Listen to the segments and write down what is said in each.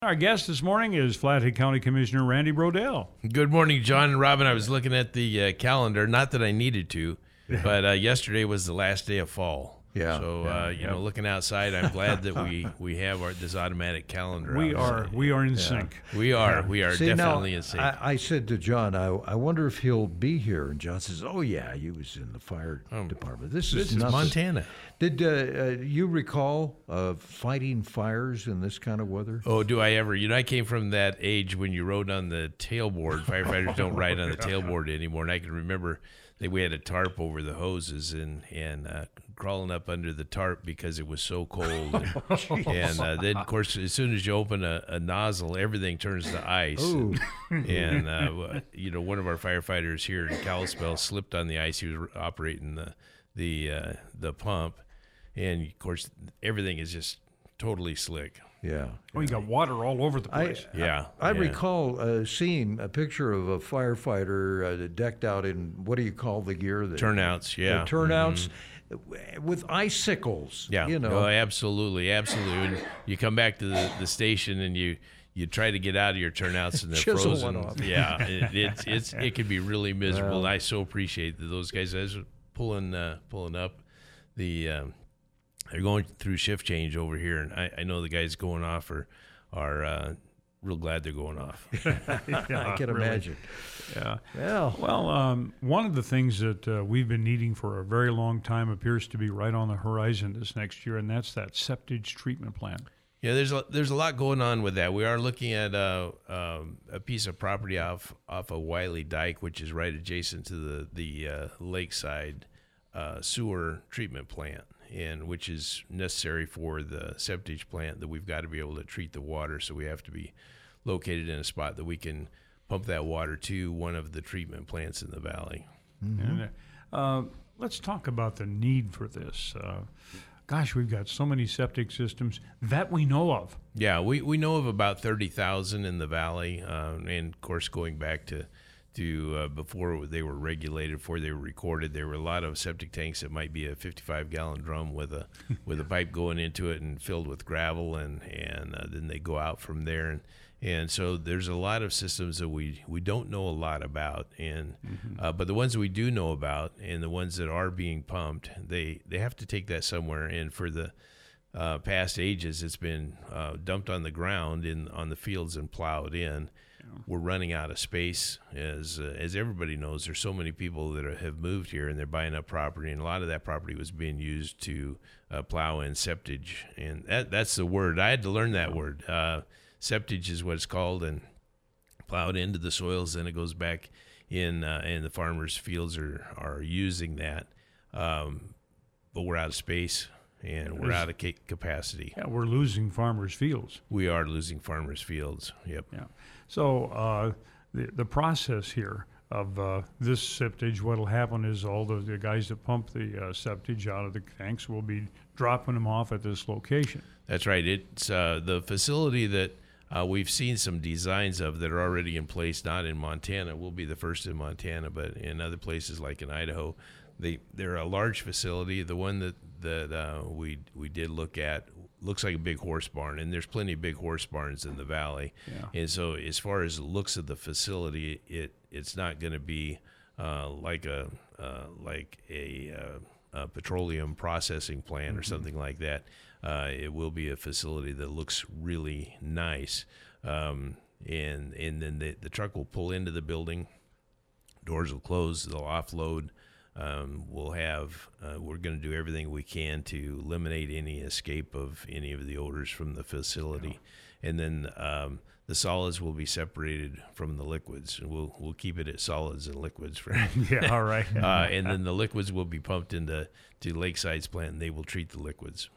Our guest this morning is Flathead County Commissioner Randy Brodehl. Good morning, John and Robin. I was looking at the uh, calendar, not that I needed to, but uh, yesterday was the last day of fall. Yeah, So yeah, uh, you know, looking outside, I'm glad that we we have our this automatic calendar. We are we are in sync. We are. We are See, definitely now, in sync. I, I said to John, I, I wonder if he'll be here. And John says, Oh, yeah, he was in the fire department. This, this is is. Montana. Did uh, uh, you recall uh, fighting fires in this kind of weather? Oh, do I ever? You know, I came from that age when you rode on the tailboard. Firefighters don't ride on the tailboard anymore. And I can remember that we had a tarp over the hoses and and uh, crawling up under the tarp because it was so cold. And, and uh, then, of course, as soon as you open a, a nozzle, everything turns to ice. Ooh. And uh, you know, one of our firefighters here in Kalispell slipped on the ice. He was operating the the uh, the pump, and of course, everything is just totally slick. Yeah. Oh, you got water all over the I, place. Yeah, I yeah. recall uh, seeing a picture of a firefighter uh, decked out in what do you call the gear? The, Turnouts, the yeah. Mm-hmm. With icicles. Yeah. You know. Oh, absolutely, absolutely. And you come back to the, the station and you you try to get out of your turnouts and they're Chisel frozen. Yeah. It, it's it's it can be really miserable. and I so appreciate that those guys as pulling uh, pulling up the. Um, they're going through shift change over here, and I, I know the guys going off are are uh, real glad they're going off. I can really. imagine. Yeah. Well, Well, um, one of the things that uh, we've been needing for a very long time appears to be right on the horizon this next year, and that's that septage treatment plant. Yeah, there's a, there's a lot going on with that. We are looking at uh, um, a piece of property off off of Wiley Dike, which is right adjacent to the the uh, lakeside uh, sewer treatment plant, and which is necessary for the septage plant that we've got to be able to treat the water. So we have to be located in a spot that we can pump that water to one of the treatment plants in the valley. And, uh, let's talk about the need for this. Uh, gosh, we've got so many septic systems that we know of. Yeah, we, we know of about thirty thousand in the valley, um, and of course, going back to to uh, before they were regulated, before they were recorded, there were a lot of septic tanks that might be a fifty-five gallon drum with a with a pipe going into it and filled with gravel, and and uh, then they go out from there, and and so there's a lot of systems that we we don't know a lot about, and uh, but the ones that we do know about, and the ones that are being pumped, they they have to take that somewhere, and for the uh, past ages, it's been uh, dumped on the ground in on the fields and plowed in. We're running out of space, as uh, as everybody knows. There's so many people that are, have moved here and they're buying up property, and a lot of that property was being used to uh, plow in septage, and that that's the word. I had to learn that word. Uh, septage is what it's called, and plowed into the soils. Then it goes back in, uh, and the farmers' fields are are using that. Um, but we're out of space and we're out of ca- capacity. Yeah, we're losing farmers' fields. We are losing farmers' fields. Yep. Yeah. So uh, the the process here of uh, this septage, what'll happen is all the, the guys that pump the uh, septage out of the tanks will be dropping them off at this location. That's right. It's uh, the facility that uh, we've seen some designs of that are already in place. Not in Montana. We'll be the first in Montana, but in other places like in Idaho, they they're a large facility. The one that that uh, we we did look at looks like a big horse barn, and there's plenty of big horse barns in the valley. Yeah. And so, as far as the looks of the facility, it it's not going to be uh, like a uh, like a, uh, a petroleum processing plant or something like that. Uh, it will be a facility that looks really nice, um, and and then the, the truck will pull into the building. Doors will close. They'll offload. Um, we'll have. Uh, we're going to do everything we can to eliminate any escape of any of the odors from the facility, and then um, the solids will be separated from the liquids, and we'll we'll keep it at solids and liquids for. Yeah, all right. uh, and then the liquids will be pumped into to Lakeside's plant, and they will treat the liquids.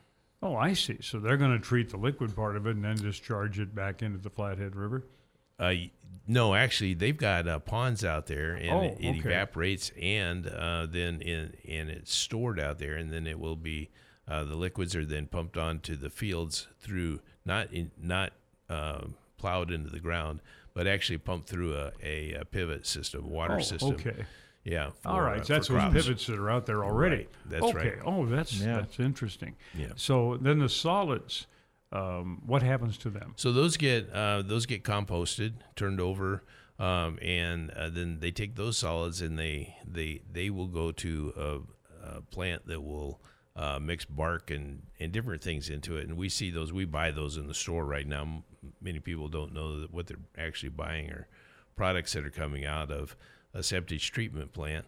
oh, I see. So they're going to treat the liquid part of it and then discharge it back into the Flathead River. Uh, no, actually, they've got uh, ponds out there, and Oh, it, it okay. evaporates, and uh, then in, and it's stored out there, and then it will be uh, the liquids are then pumped onto the fields through not in, not uh, plowed into the ground, but actually pumped through a, a, a pivot system, water Oh, system. okay. Yeah. All for, right, uh, so that's for those pivots that are out there already. Right, that's okay. right. Oh, that's Yeah. that's interesting. Yeah. So then the solids, um, what happens to them? So those get uh, those get composted, turned over, um, and uh, then they take those solids and they they they will go to a, a plant that will uh, mix bark and and different things into it. And we see those, we buy those in the store right now. Many people don't know what they're actually buying are products that are coming out of a septic treatment plant.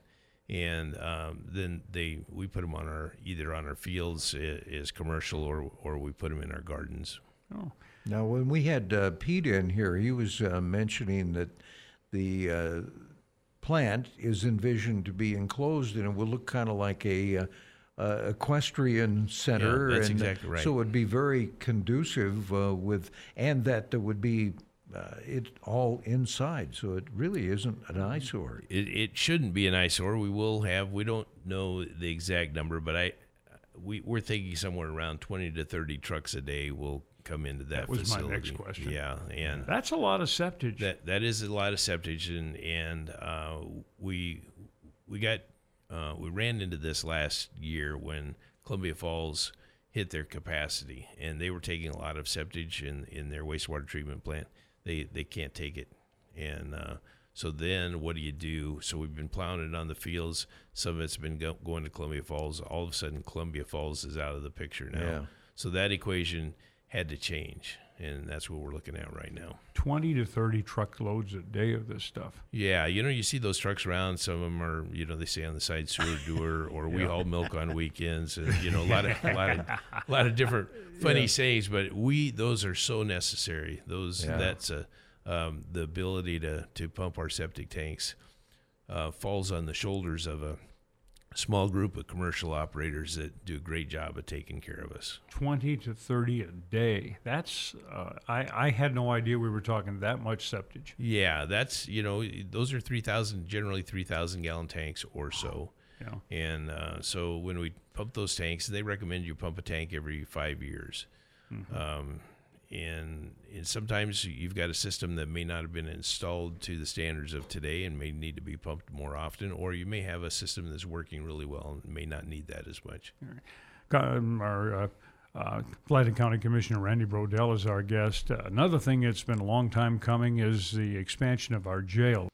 And um, then they we put them on our either on our fields i- as commercial or or we put them in our gardens. Oh, Now, when we had uh, Pete in here, he was uh, mentioning that the uh, plant is envisioned to be enclosed and it will look kind of like a uh, uh, equestrian center. Yeah, that's and exactly right. So it would be very conducive uh, with, and that there would be uh, it all inside. So it really isn't an eyesore. It, it shouldn't be an eyesore. We will have. We don't know the exact number, but I we we're thinking somewhere around twenty to thirty trucks a day will come into that, That was my next question. Yeah, and that's a lot of septage. that that is a lot of septage, and and uh, we we got uh, we ran into this last year when Columbia Falls hit their capacity, and they were taking a lot of septage in in their wastewater treatment plant. They they can't take it, and uh, so then what do you do? So we've been plowing it on the fields. Some of it's been go- going to Columbia Falls. All of a sudden, Columbia Falls is out of the picture now. Yeah. So that equation had to change, and that's what we're looking at right now. 20 to 30 truckloads a day of this stuff. Yeah, you know, you see those trucks around. Some of them are, you know, they say on the side sewer doer, or we haul milk on weekends, and you know, a lot of, a lot of, a lot of different funny sayings. But we, those are so necessary. Those, Yeah. that's a, um, the ability to to pump our septic tanks uh, falls on the shoulders of a small group of commercial operators that do a great job of taking care of us. 20 to 30 a day. That's, uh, I, I had no idea we were talking that much septage. Yeah, that's you know, those are three thousand, generally three thousand gallon tanks or so. Know, And uh, so when we pump those tanks, they recommend you pump a tank every five years. Um, and, and sometimes you've got a system that may not have been installed to the standards of today and may need to be pumped more often, or you may have a system that's working really well and may not need that as much. Um, our uh, uh, Flathead County Commissioner Randy Brodehl is our guest. Uh, another thing that's been a long time coming is the expansion of our jail.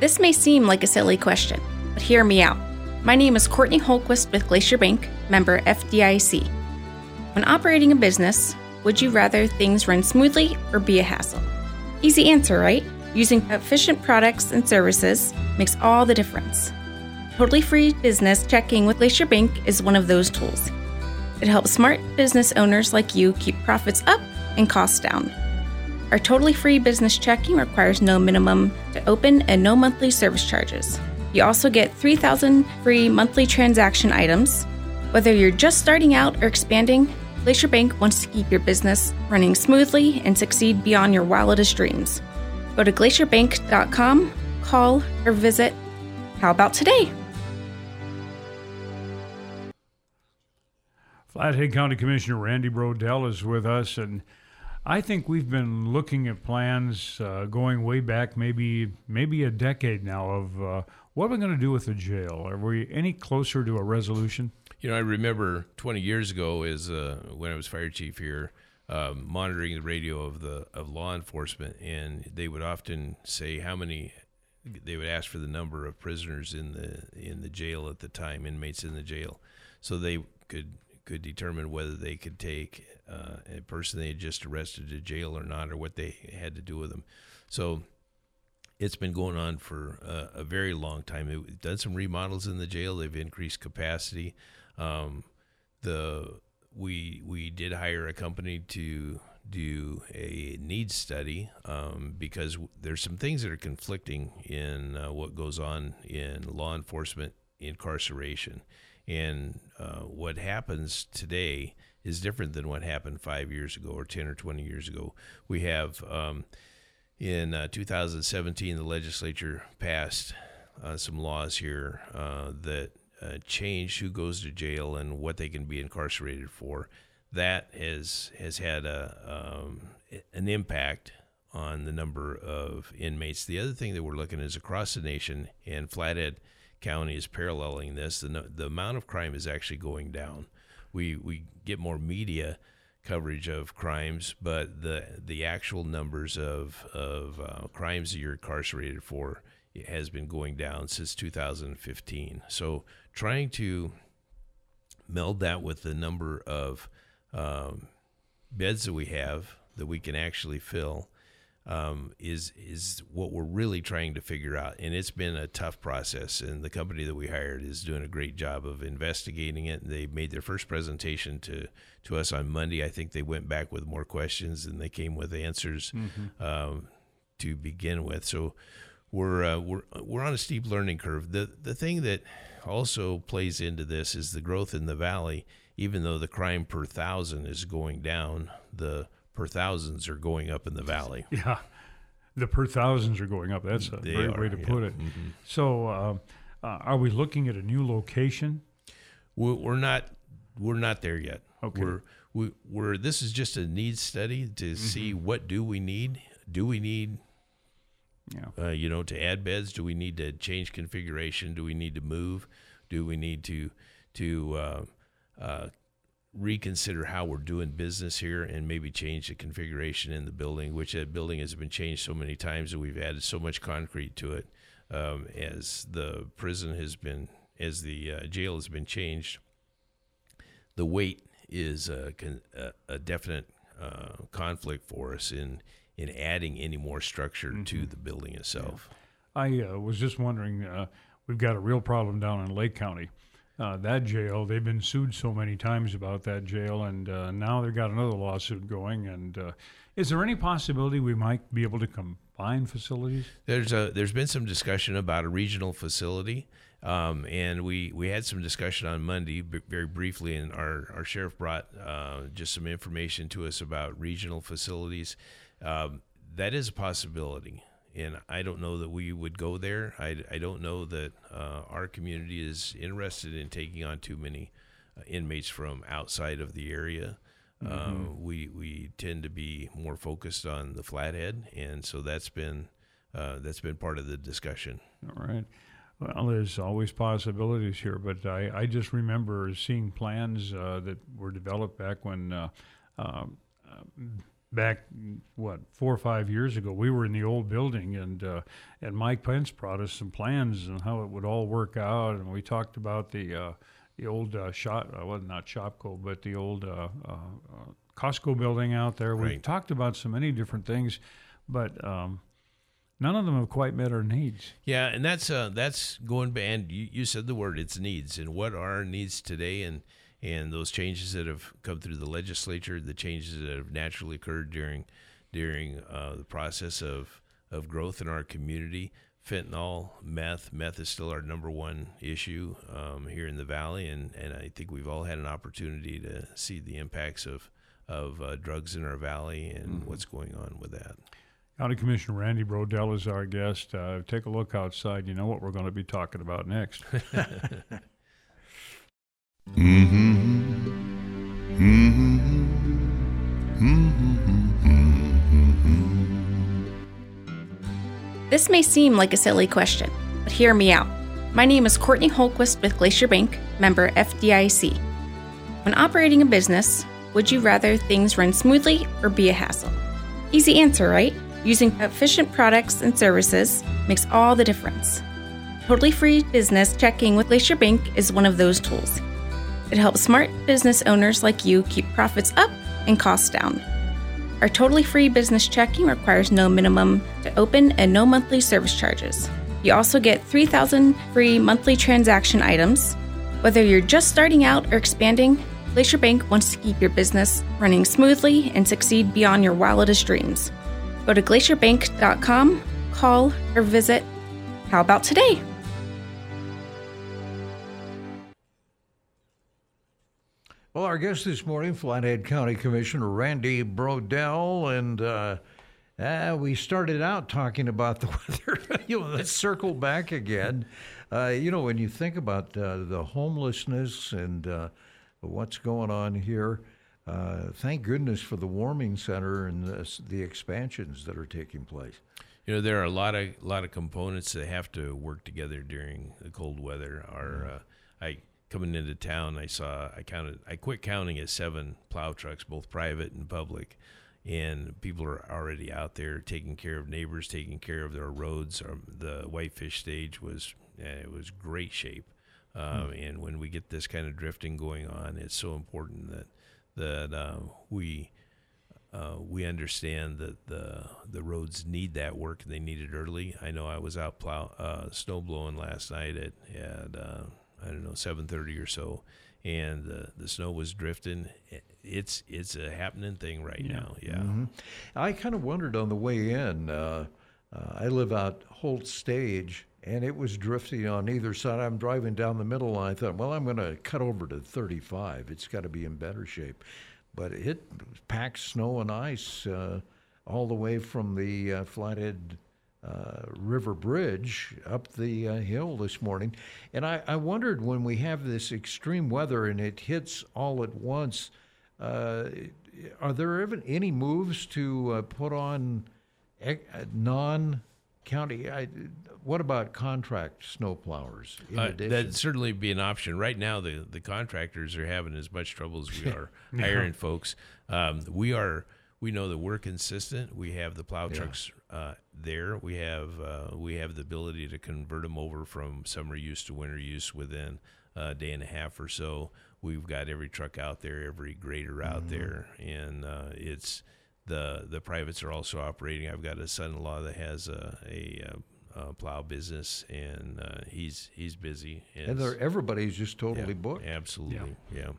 This may seem like a silly question, but hear me out. My name is Courtney Holquist with Glacier Bank, member FDIC. When operating a business, would you rather things run smoothly or be a hassle? Easy answer, right? Using efficient products and services makes all the difference. Totally free business checking with Glacier Bank is one of those tools. It helps smart business owners like you keep profits up and costs down. Our totally free business checking requires no minimum to open and no monthly service charges. You also get 3,000 free monthly transaction items. Whether you're just starting out or expanding, Glacier Bank wants to keep your business running smoothly and succeed beyond your wildest dreams. Go to glacierbank.com, call, or visit. How about today? Flathead County Commissioner Randy Brodehl is with us, and I think we've been looking at plans uh, going way back, maybe maybe a decade now, of uh, what are we're going to do with the jail. Are we any closer to a resolution? You know, I remember 20 years ago, is uh, when I was fire chief here, um, monitoring the radio of the of law enforcement, and they would often say how many. They would ask for the number of prisoners in the in the jail at the time, inmates in the jail, so they could could determine whether they could take uh, a person they had just arrested to jail or not, or what they had to do with them. So it's been going on for a, a very long time. They've done some remodels in the jail. They've increased capacity. Um, the we we did hire a company to do a needs study um, because there's some things that are conflicting in uh, what goes on in law enforcement incarceration, and uh, what happens today is different than what happened five years ago or ten or twenty years ago. We have um, in uh, 2017, the legislature passed uh, some laws here uh, that uh, change who goes to jail and what they can be incarcerated for. That has has had a um, an impact on the number of inmates. The other thing that we're looking at is across the nation, and Flathead County is paralleling this. The, the amount of crime is actually going down. We we get more media coverage of crimes, but the the actual numbers of of uh, crimes that you're incarcerated for has been going down since 2015. So trying to meld that with the number of um, beds that we have that we can actually fill um, is is what we're really trying to figure out. And it's been a tough process. And the company that we hired is doing a great job of investigating it. And they made their first presentation to to us on Monday. I think they went back with more questions and they came with answers um, to begin with. So we're uh, we're we're on a steep learning curve. The the thing that also plays into this is the growth in the valley. Even though the crime per thousand is going down, the per thousands are going up in the valley. Yeah, the per thousands are going up. That's a They great are, way to yeah. put it. So, uh, uh, are we looking at a new location? We're, not we're not there yet. Okay. We're we, we're this is just a needs study to see what do we need. Do we need Yeah. uh, you know, to add beds? Do we need to change configuration? Do we need to move? Do we need to to uh, uh, reconsider how we're doing business here and maybe change the configuration in the building? Which that building has been changed so many times and we've added so much concrete to it um, as the prison has been as the uh, jail has been changed. The weight is a, a, definite uh, conflict for us in in adding any more structure to the building itself. I uh, was just wondering. Uh, we've got a real problem down in Lake County. Uh, that jail, they've been sued so many times about that jail, and uh, now they've got another lawsuit going. And uh, is there any possibility we might be able to combine facilities? There's a there's been some discussion about a regional facility, um, and we we had some discussion on Monday b- very briefly, and our our sheriff brought uh, just some information to us about regional facilities. Um, that is a possibility, and I don't know that we would go there. I, I don't know that uh, our community is interested in taking on too many uh, inmates from outside of the area. Uh, we we tend to be more focused on the flathead, and so that's been uh, that's been part of the discussion. All right. Well, there's always possibilities here, but I, I just remember seeing plans uh, that were developed back when, uh, um, uh, back what four or five years ago, we were in the old building, and uh, and Mike Pence brought us some plans and how it would all work out, and we talked about the uh, the old uh, shop, uh, well, not Shopko, but the old uh, uh, Costco building out there. We Right. talked about so many different things, but. Um, None of them have quite met our needs. Yeah, and that's uh, that's going. And you, you said the word. It's needs, and what are our needs today, and and those changes that have come through the legislature, the changes that have naturally occurred during during uh, the process of of growth in our community. Fentanyl, meth, meth is still our number one issue um, here in the valley, and, and I think we've all had an opportunity to see the impacts of of uh, drugs in our valley and what's going on with that. County Commissioner Randy Brodehl is our guest. Uh, take a look outside. You know what we're going to be talking about next. This may seem like a silly question, but hear me out. My name is Courtney Holquist with Glacier Bank, member FDIC. When operating a business, would you rather things run smoothly or be a hassle? Easy answer, right? Using efficient products and services makes all the difference. Totally free business checking with Glacier Bank is one of those tools. It helps smart business owners like you keep profits up and costs down. Our totally free business checking requires no minimum to open and no monthly service charges. You also get 3,000 free monthly transaction items. Whether you're just starting out or expanding, Glacier Bank wants to keep your business running smoothly and succeed beyond your wildest dreams. Go to glacierbank.com, call, or visit. How about today? Well, our guest this morning, Flathead County Commissioner Randy Brodehl, and uh, uh, we started out talking about the weather. you know, let's circle back again. Uh, you know, when you think about uh, the homelessness and uh, what's going on here, uh, thank goodness for the warming center and the, the expansions that are taking place. You know, there are a lot of lot of components that have to work together during the cold weather. Our, uh, I coming into town, I saw I counted, I quit counting at seven plow trucks, both private and public, and people are already out there taking care of neighbors, taking care of their roads. Um, the Whitefish stage was uh, it was great shape, um, and when we get this kind of drifting going on, it's so important that that uh, we uh, we understand that the the roads need that work and they need it early. I know I was out plow uh, snow blowing last night at at uh, I don't know seven thirty or so, and the the snow was drifting. It's it's a happening thing right now. Yeah. I kind of wondered on the way in. Uh, uh, I live out Holt Stage, and it was drifting on either side. I'm driving down the middle, and I thought, well, I'm going to cut over to 35. It's got to be in better shape. But it packed snow and ice uh, all the way from the uh, Flathead uh, River Bridge up the uh, hill this morning. And I, I wondered when we have this extreme weather and it hits all at once, uh, are there even any moves to uh, put on uh, non-county? I, what about contract snowplowers? In Uh, that'd certainly be an option. Right now, the, the contractors are having as much trouble as we are hiring folks. Um, we are we know that we're consistent. We have the plow trucks uh, there. We have uh, we have the ability to convert them over from summer use to winter use within a day and a half or so. We've got every truck out there, every grader out there, and uh, it's the the privates are also operating. I've got a son-in-law that has a, a, uh uh plow business, and uh, he's he's busy. and they're, everybody's just yeah, totally booked. Absolutely, yeah.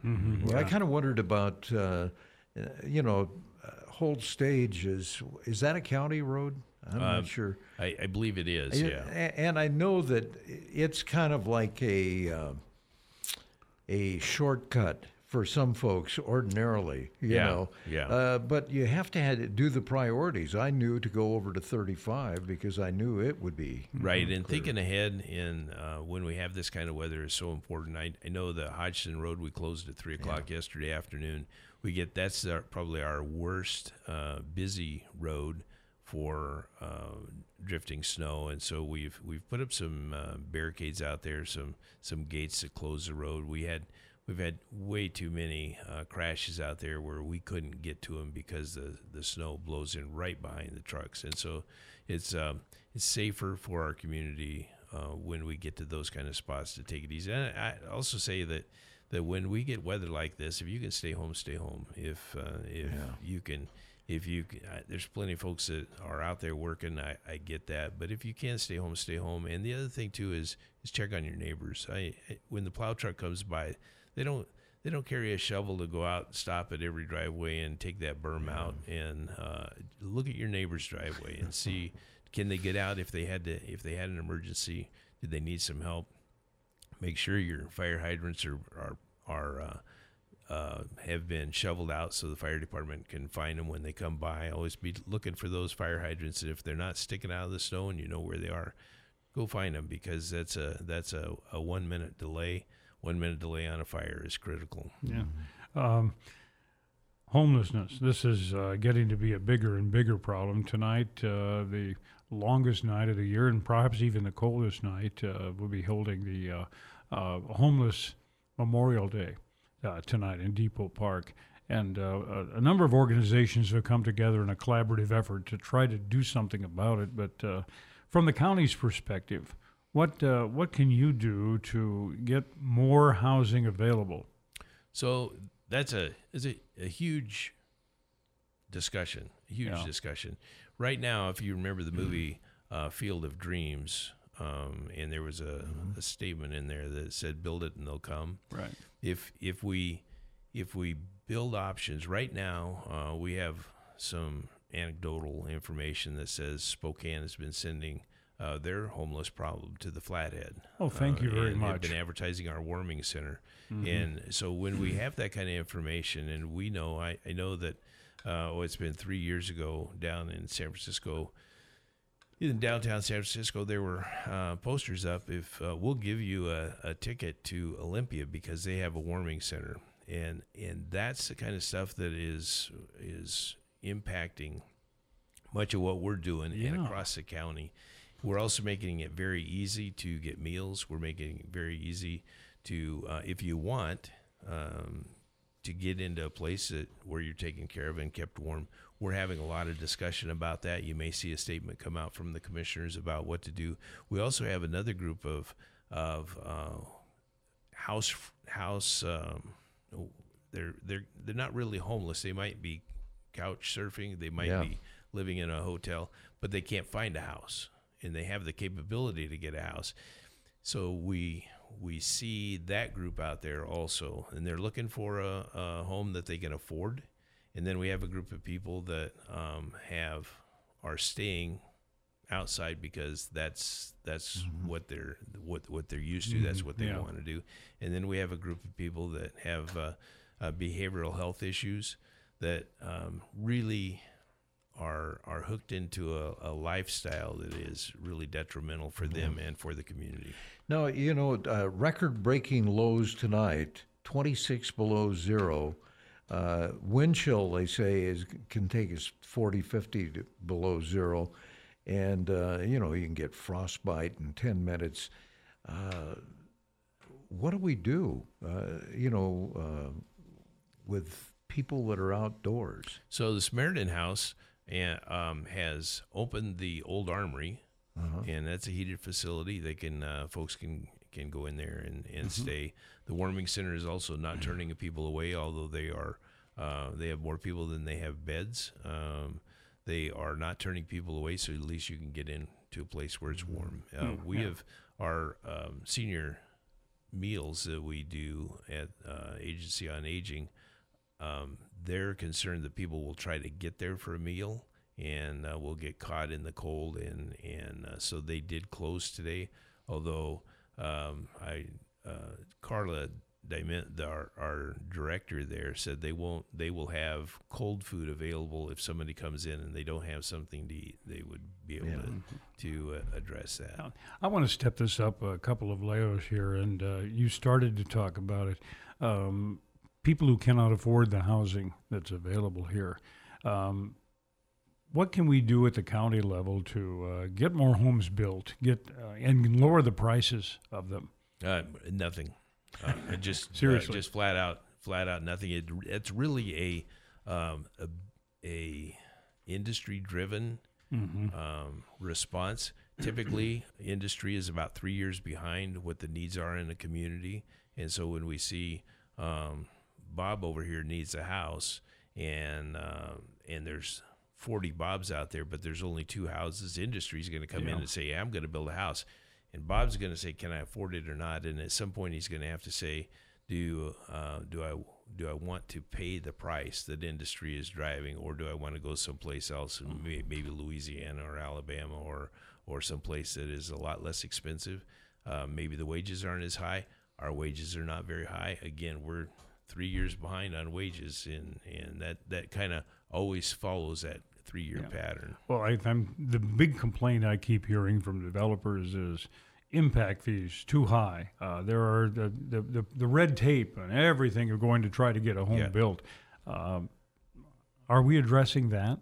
Well, I kind of wondered about, uh, uh, you know, uh, Holt Stage is is that a county road? I'm Um, not sure. I, I believe it is. Yeah. And I know that it's kind of like a uh, a shortcut for some folks ordinarily, you Yeah, know. yeah. Uh, but you have to had, do the priorities. I knew to go over to 35 because I knew it would be. Right, and thinking ahead in uh, when we have this kind of weather is so important. I, I know the Hodgson Road we closed at three o'clock yesterday afternoon. We get that's our, probably our worst uh, busy road for uh, drifting snow, and so we've we've put up some uh, barricades out there, some some gates that close the road. We had we've had way too many uh, crashes out there where we couldn't get to them because the the snow blows in right behind the trucks, and so it's um, it's safer for our community uh, when we get to those kind of spots to take it easy. And I also say that that when we get weather like this, if you can stay home, stay home. If uh, if you can. If you, c- I, there's plenty of folks that are out there working. I, I get that, but if you can't stay home, stay home. And the other thing too is is check on your neighbors. I, I when the plow truck comes by, they don't they don't carry a shovel to go out, stop at every driveway, and take that berm out. And uh, look at your neighbor's driveway and see can they get out if they had to if they had an emergency. Did they need some help? Make sure your fire hydrants are are are uh, uh, have been shoveled out so the fire department can find them when they come by. Always be looking for those fire hydrants. If they're not sticking out of the snow and you know where they are, go find them because that's a that's a, a one minute delay. One minute delay on a fire is critical. Yeah. Um, homelessness. This is uh, getting to be a bigger and bigger problem. Tonight, uh, the longest night of the year, and perhaps even the coldest night, uh, we'll be holding the uh, uh, Homeless Memorial Day uh, tonight in Depot Park. And a, number of organizations have come together in a collaborative effort to try to do something about it. But from the county's perspective, what what can you do to get more housing available? So that's a is a, a huge discussion, a huge Yeah. discussion. Right now, if you remember the movie uh, Field of Dreams, um, and there was a, a statement in there that said, "Build it and they'll come." Right. if if we if we build options right now, uh, we have some anecdotal information that says Spokane has been sending uh, their homeless problem to the Flathead. Oh, thank you very much. They've been advertising our warming center, and so when we have that kind of information, and we know, I, I know that uh, oh, it's been three years ago down in San Francisco in downtown San Francisco, there were uh, posters up. If uh, we'll give you a, a ticket to Olympia because they have a warming center, and and that's the kind of stuff that is is impacting much of what we're doing and across the county. We're also making it very easy to get meals. We're making it very easy to, uh, if you want, um, to get into a place that where you're taken care of and kept warm. We're having a lot of discussion about that. You may see a statement come out from the commissioners about what to do. We also have another group of of uh, house house. Um, they're they're they're not really homeless. They might be couch surfing. They might Yeah. be living in a hotel, but they can't find a house, and they have the capability to get a house. So we we see that group out there also, and they're looking for a, a home that they can afford. And then we have a group of people that um, have are staying outside because that's that's what they're what what they're used to. That's what they yeah. want to do. And then we have a group of people that have uh, uh, behavioral health issues that um, really are are hooked into a, a lifestyle that is really detrimental for them and for the community. Now, you know, uh, record breaking lows tonight, 26 below zero. Uh, wind chill, they say, is can take us 40, 50 to below zero. And, uh, you know, you can get frostbite in 10 minutes. Uh, what do we do, uh, you know, uh, with people that are outdoors? So the Samaritan House and, um, has opened the old armory, and that's a heated facility. They can uh, folks can can go in there and, and stay. The warming center is also not turning people away, although they are uh, they have more people than they have beds. Um, they are not turning people away, so at least you can get into a place where it's warm. Uh, we have our um, senior meals that we do at uh, Agency on Aging um, they're concerned that people will try to get there for a meal and uh, will get caught in the cold and and uh, so they did close today. Although um, I uh, Carla Diamond, our, our director there said they won't they will have cold food available if somebody comes in and they don't have something to eat. They would be able to, to uh, address that. I want to step this up a couple of layers here, and uh, you started to talk about it. Um, people who cannot afford the housing that's available here. Um, what can we do at the county level to uh, get more homes built, get uh, and lower the prices of them? Uh, nothing. Uh, just Seriously. uh, just flat out, flat out nothing. It, it's really a um, a, a industry driven um, response. Typically, industry is about three years behind what the needs are in a community, and so when we see um, Bob over here needs a house, and um, and there's 40 Bobs out there, but there's only two houses. Industry is going to come in and say, yeah, "I'm going to build a house," and Bob's going to say, "Can I afford it or not?" And at some point, he's going to have to say, "Do uh, do I do I want to pay the price that industry is driving, or do I want to go someplace else, maybe Louisiana or Alabama or or someplace that is a lot less expensive? Uh, maybe the wages aren't as high. Our wages are not very high. Again, we're three years behind on wages, and and that that kind of always follows that three year pattern. Well, I, I'm the big complaint I keep hearing from developers is impact fees too high. Uh, there are the, the, the, the red tape and everything of going to try to get a home Yeah. built. Um, are we addressing that?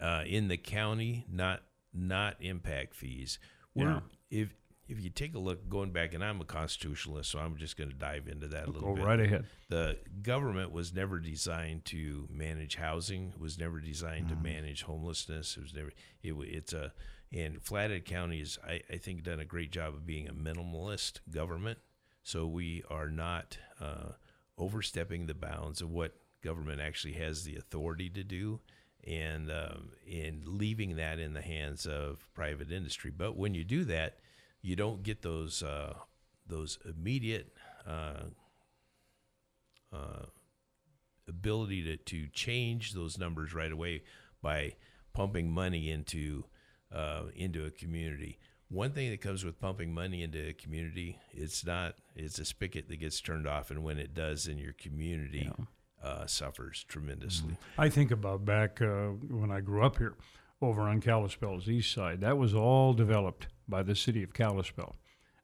uh, in the county, not not impact fees. We're Yeah. if if you take a look going back, and I'm a constitutionalist, so I'm just going to dive into that a little Go bit. Go right ahead. The government was never designed to manage housing. It was never designed to manage homelessness. It was never. It, it's a and Flathead County is, I, I think, done a great job of being a minimalist government. So we are not uh, overstepping the bounds of what government actually has the authority to do, and um, and leaving that in the hands of private industry. But when you do that, you don't get those uh, those immediate uh, uh, ability to, to change those numbers right away by pumping money into uh, into a community. One thing that comes with pumping money into a community, it's not it's a spigot that gets turned off, and when it does, then your community uh, suffers tremendously. I think about back uh, when I grew up here over on Kalispell's east side. That was all developed by the city of Kalispell.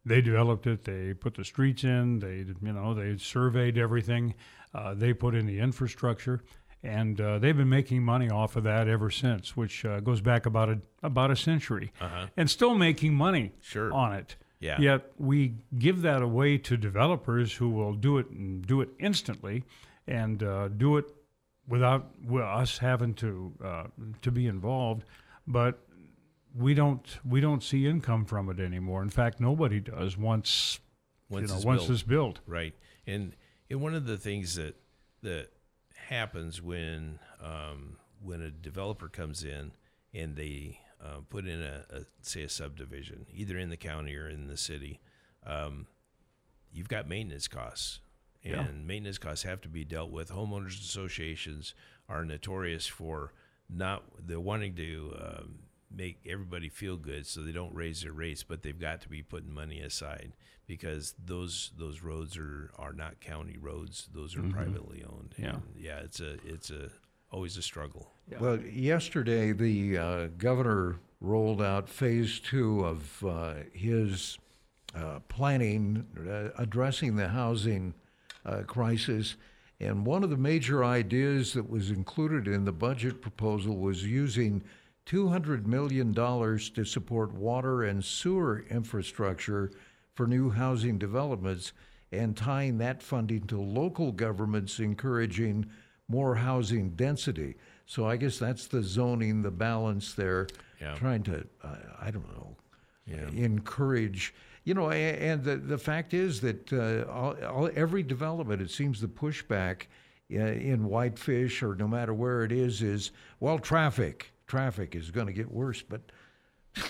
they developed it. They put the streets in. They, you know, they surveyed everything. Uh, they put in the infrastructure, and uh, they've been making money off of that ever since, which uh, goes back about a about a century, Uh-huh. and still making money Sure. on it. Yeah. Yet we give that away to developers who will do it and do it instantly, and uh, do it without us having to uh, to be involved. But we don't we don't see income from it anymore. In fact, nobody does once Once you know it's once built. it's built. Right. And and one of the things that that happens when um, when a developer comes in and they uh, put in a, a say a subdivision, either in the county or in the city, um, you've got maintenance costs, and Yeah. maintenance costs have to be dealt with. Homeowners associations are notorious for not they're wanting to um, make everybody feel good, so they don't raise their rates, but they've got to be putting money aside because those those roads are are not county roads; those are privately owned. Yeah. And yeah, it's a it's a always a struggle. Well, yesterday the uh, governor rolled out phase two of uh, his uh, planning uh, addressing the housing uh, crisis. And one of the major ideas that was included in the budget proposal was using $200 million to support water and sewer infrastructure for new housing developments and tying that funding to local governments encouraging more housing density. So I guess that's the zoning, the balance there, Yeah. trying to, uh, I don't know, Yeah. encourage. You know, and the, the fact is that uh, all, all, every development, it seems the pushback uh, in Whitefish or no matter where it is, is, well, traffic. Traffic is going to get worse, but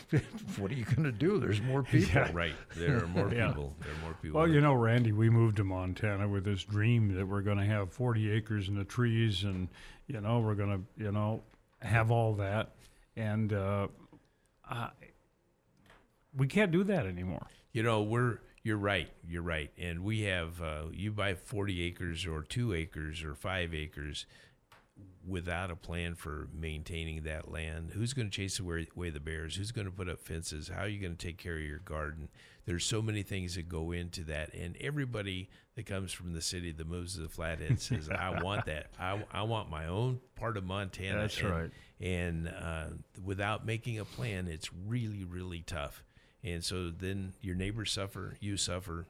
what are you going to do? There's more people. Right. There are more Yeah. people. There are more people. Well, you know, Randy, we moved to Montana with this dream that we're going to have 40 acres in the trees, and you know, we're going to, you know, have all that, and uh, I, we can't do that anymore. You know, we're you're right. You're right. And we have uh, you buy 40 acres or 2 acres or 5 acres without a plan for maintaining that land. Who's going to chase away, away the bears? Who's going to put up fences? How are you going to take care of your garden? There's so many things that go into that, and everybody that comes from the city that moves to the Flathead says, "I want that. I, I want my own part of Montana." That's And- right. And uh, without making a plan, it's really, really tough. And so then your neighbors suffer, you suffer.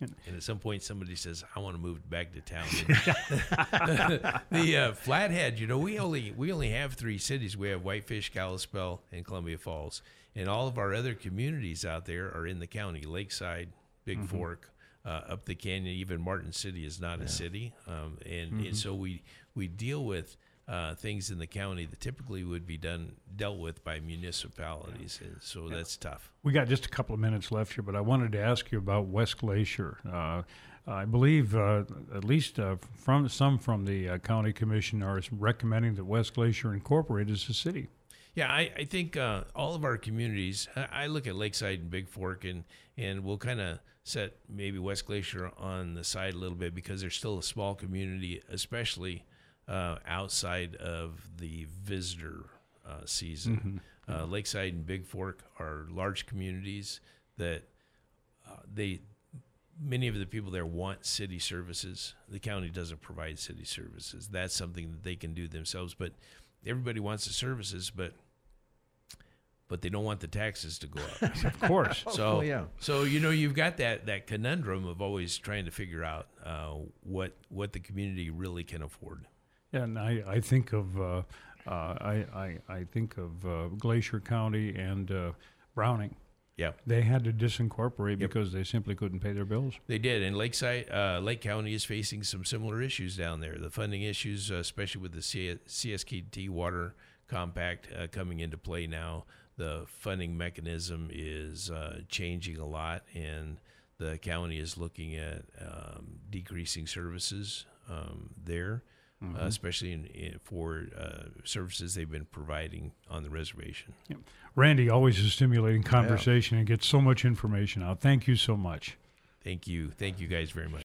And at some point, somebody says, "I want to move back to town." the uh, Flathead, you know, we only we only have three cities. We have Whitefish, Kalispell, and Columbia Falls, and all of our other communities out there are in the county: Lakeside, Big Fork, uh, up the canyon. Even Martin City is not a city, um, and, and so we we deal with. Uh, things in the county that typically would be done dealt with by municipalities, and so that's tough. We got just a couple of minutes left here, but I wanted to ask you about West Glacier. Uh, I believe uh, at least uh, from some from the uh, county commission are recommending that West Glacier incorporate as a city. Yeah, I, I think uh, all of our communities. I, I look at Lakeside and Big Fork, and and we'll kind of set maybe West Glacier on the side a little bit because they're still a small community, especially uh, outside of the visitor uh, season. Uh, Lakeside and Big Fork are large communities that uh, they many of the people there want city services. The county doesn't provide city services. That's something that they can do themselves. But everybody wants the services, but but they don't want the taxes to go up. Of course. So Oh, yeah. so you know you've got that that conundrum of always trying to figure out uh, what what the community really can afford. And I, I think of uh, uh, I, I, I think of uh, Glacier County and uh, Browning. Yeah, They had to disincorporate because they simply couldn't pay their bills. they did. And Lakeside uh, Lake County is facing some similar issues down there. The funding issues, uh, especially with the C- CSKT water compact uh, coming into play now, the funding mechanism is uh, changing a lot, and the county is looking at um, decreasing services um, there. Uh, especially in, in, for uh, services they've been providing on the reservation. Yep. Randy always a stimulating conversation and gets so much information out. Thank you so much. Thank you, thank you guys very much.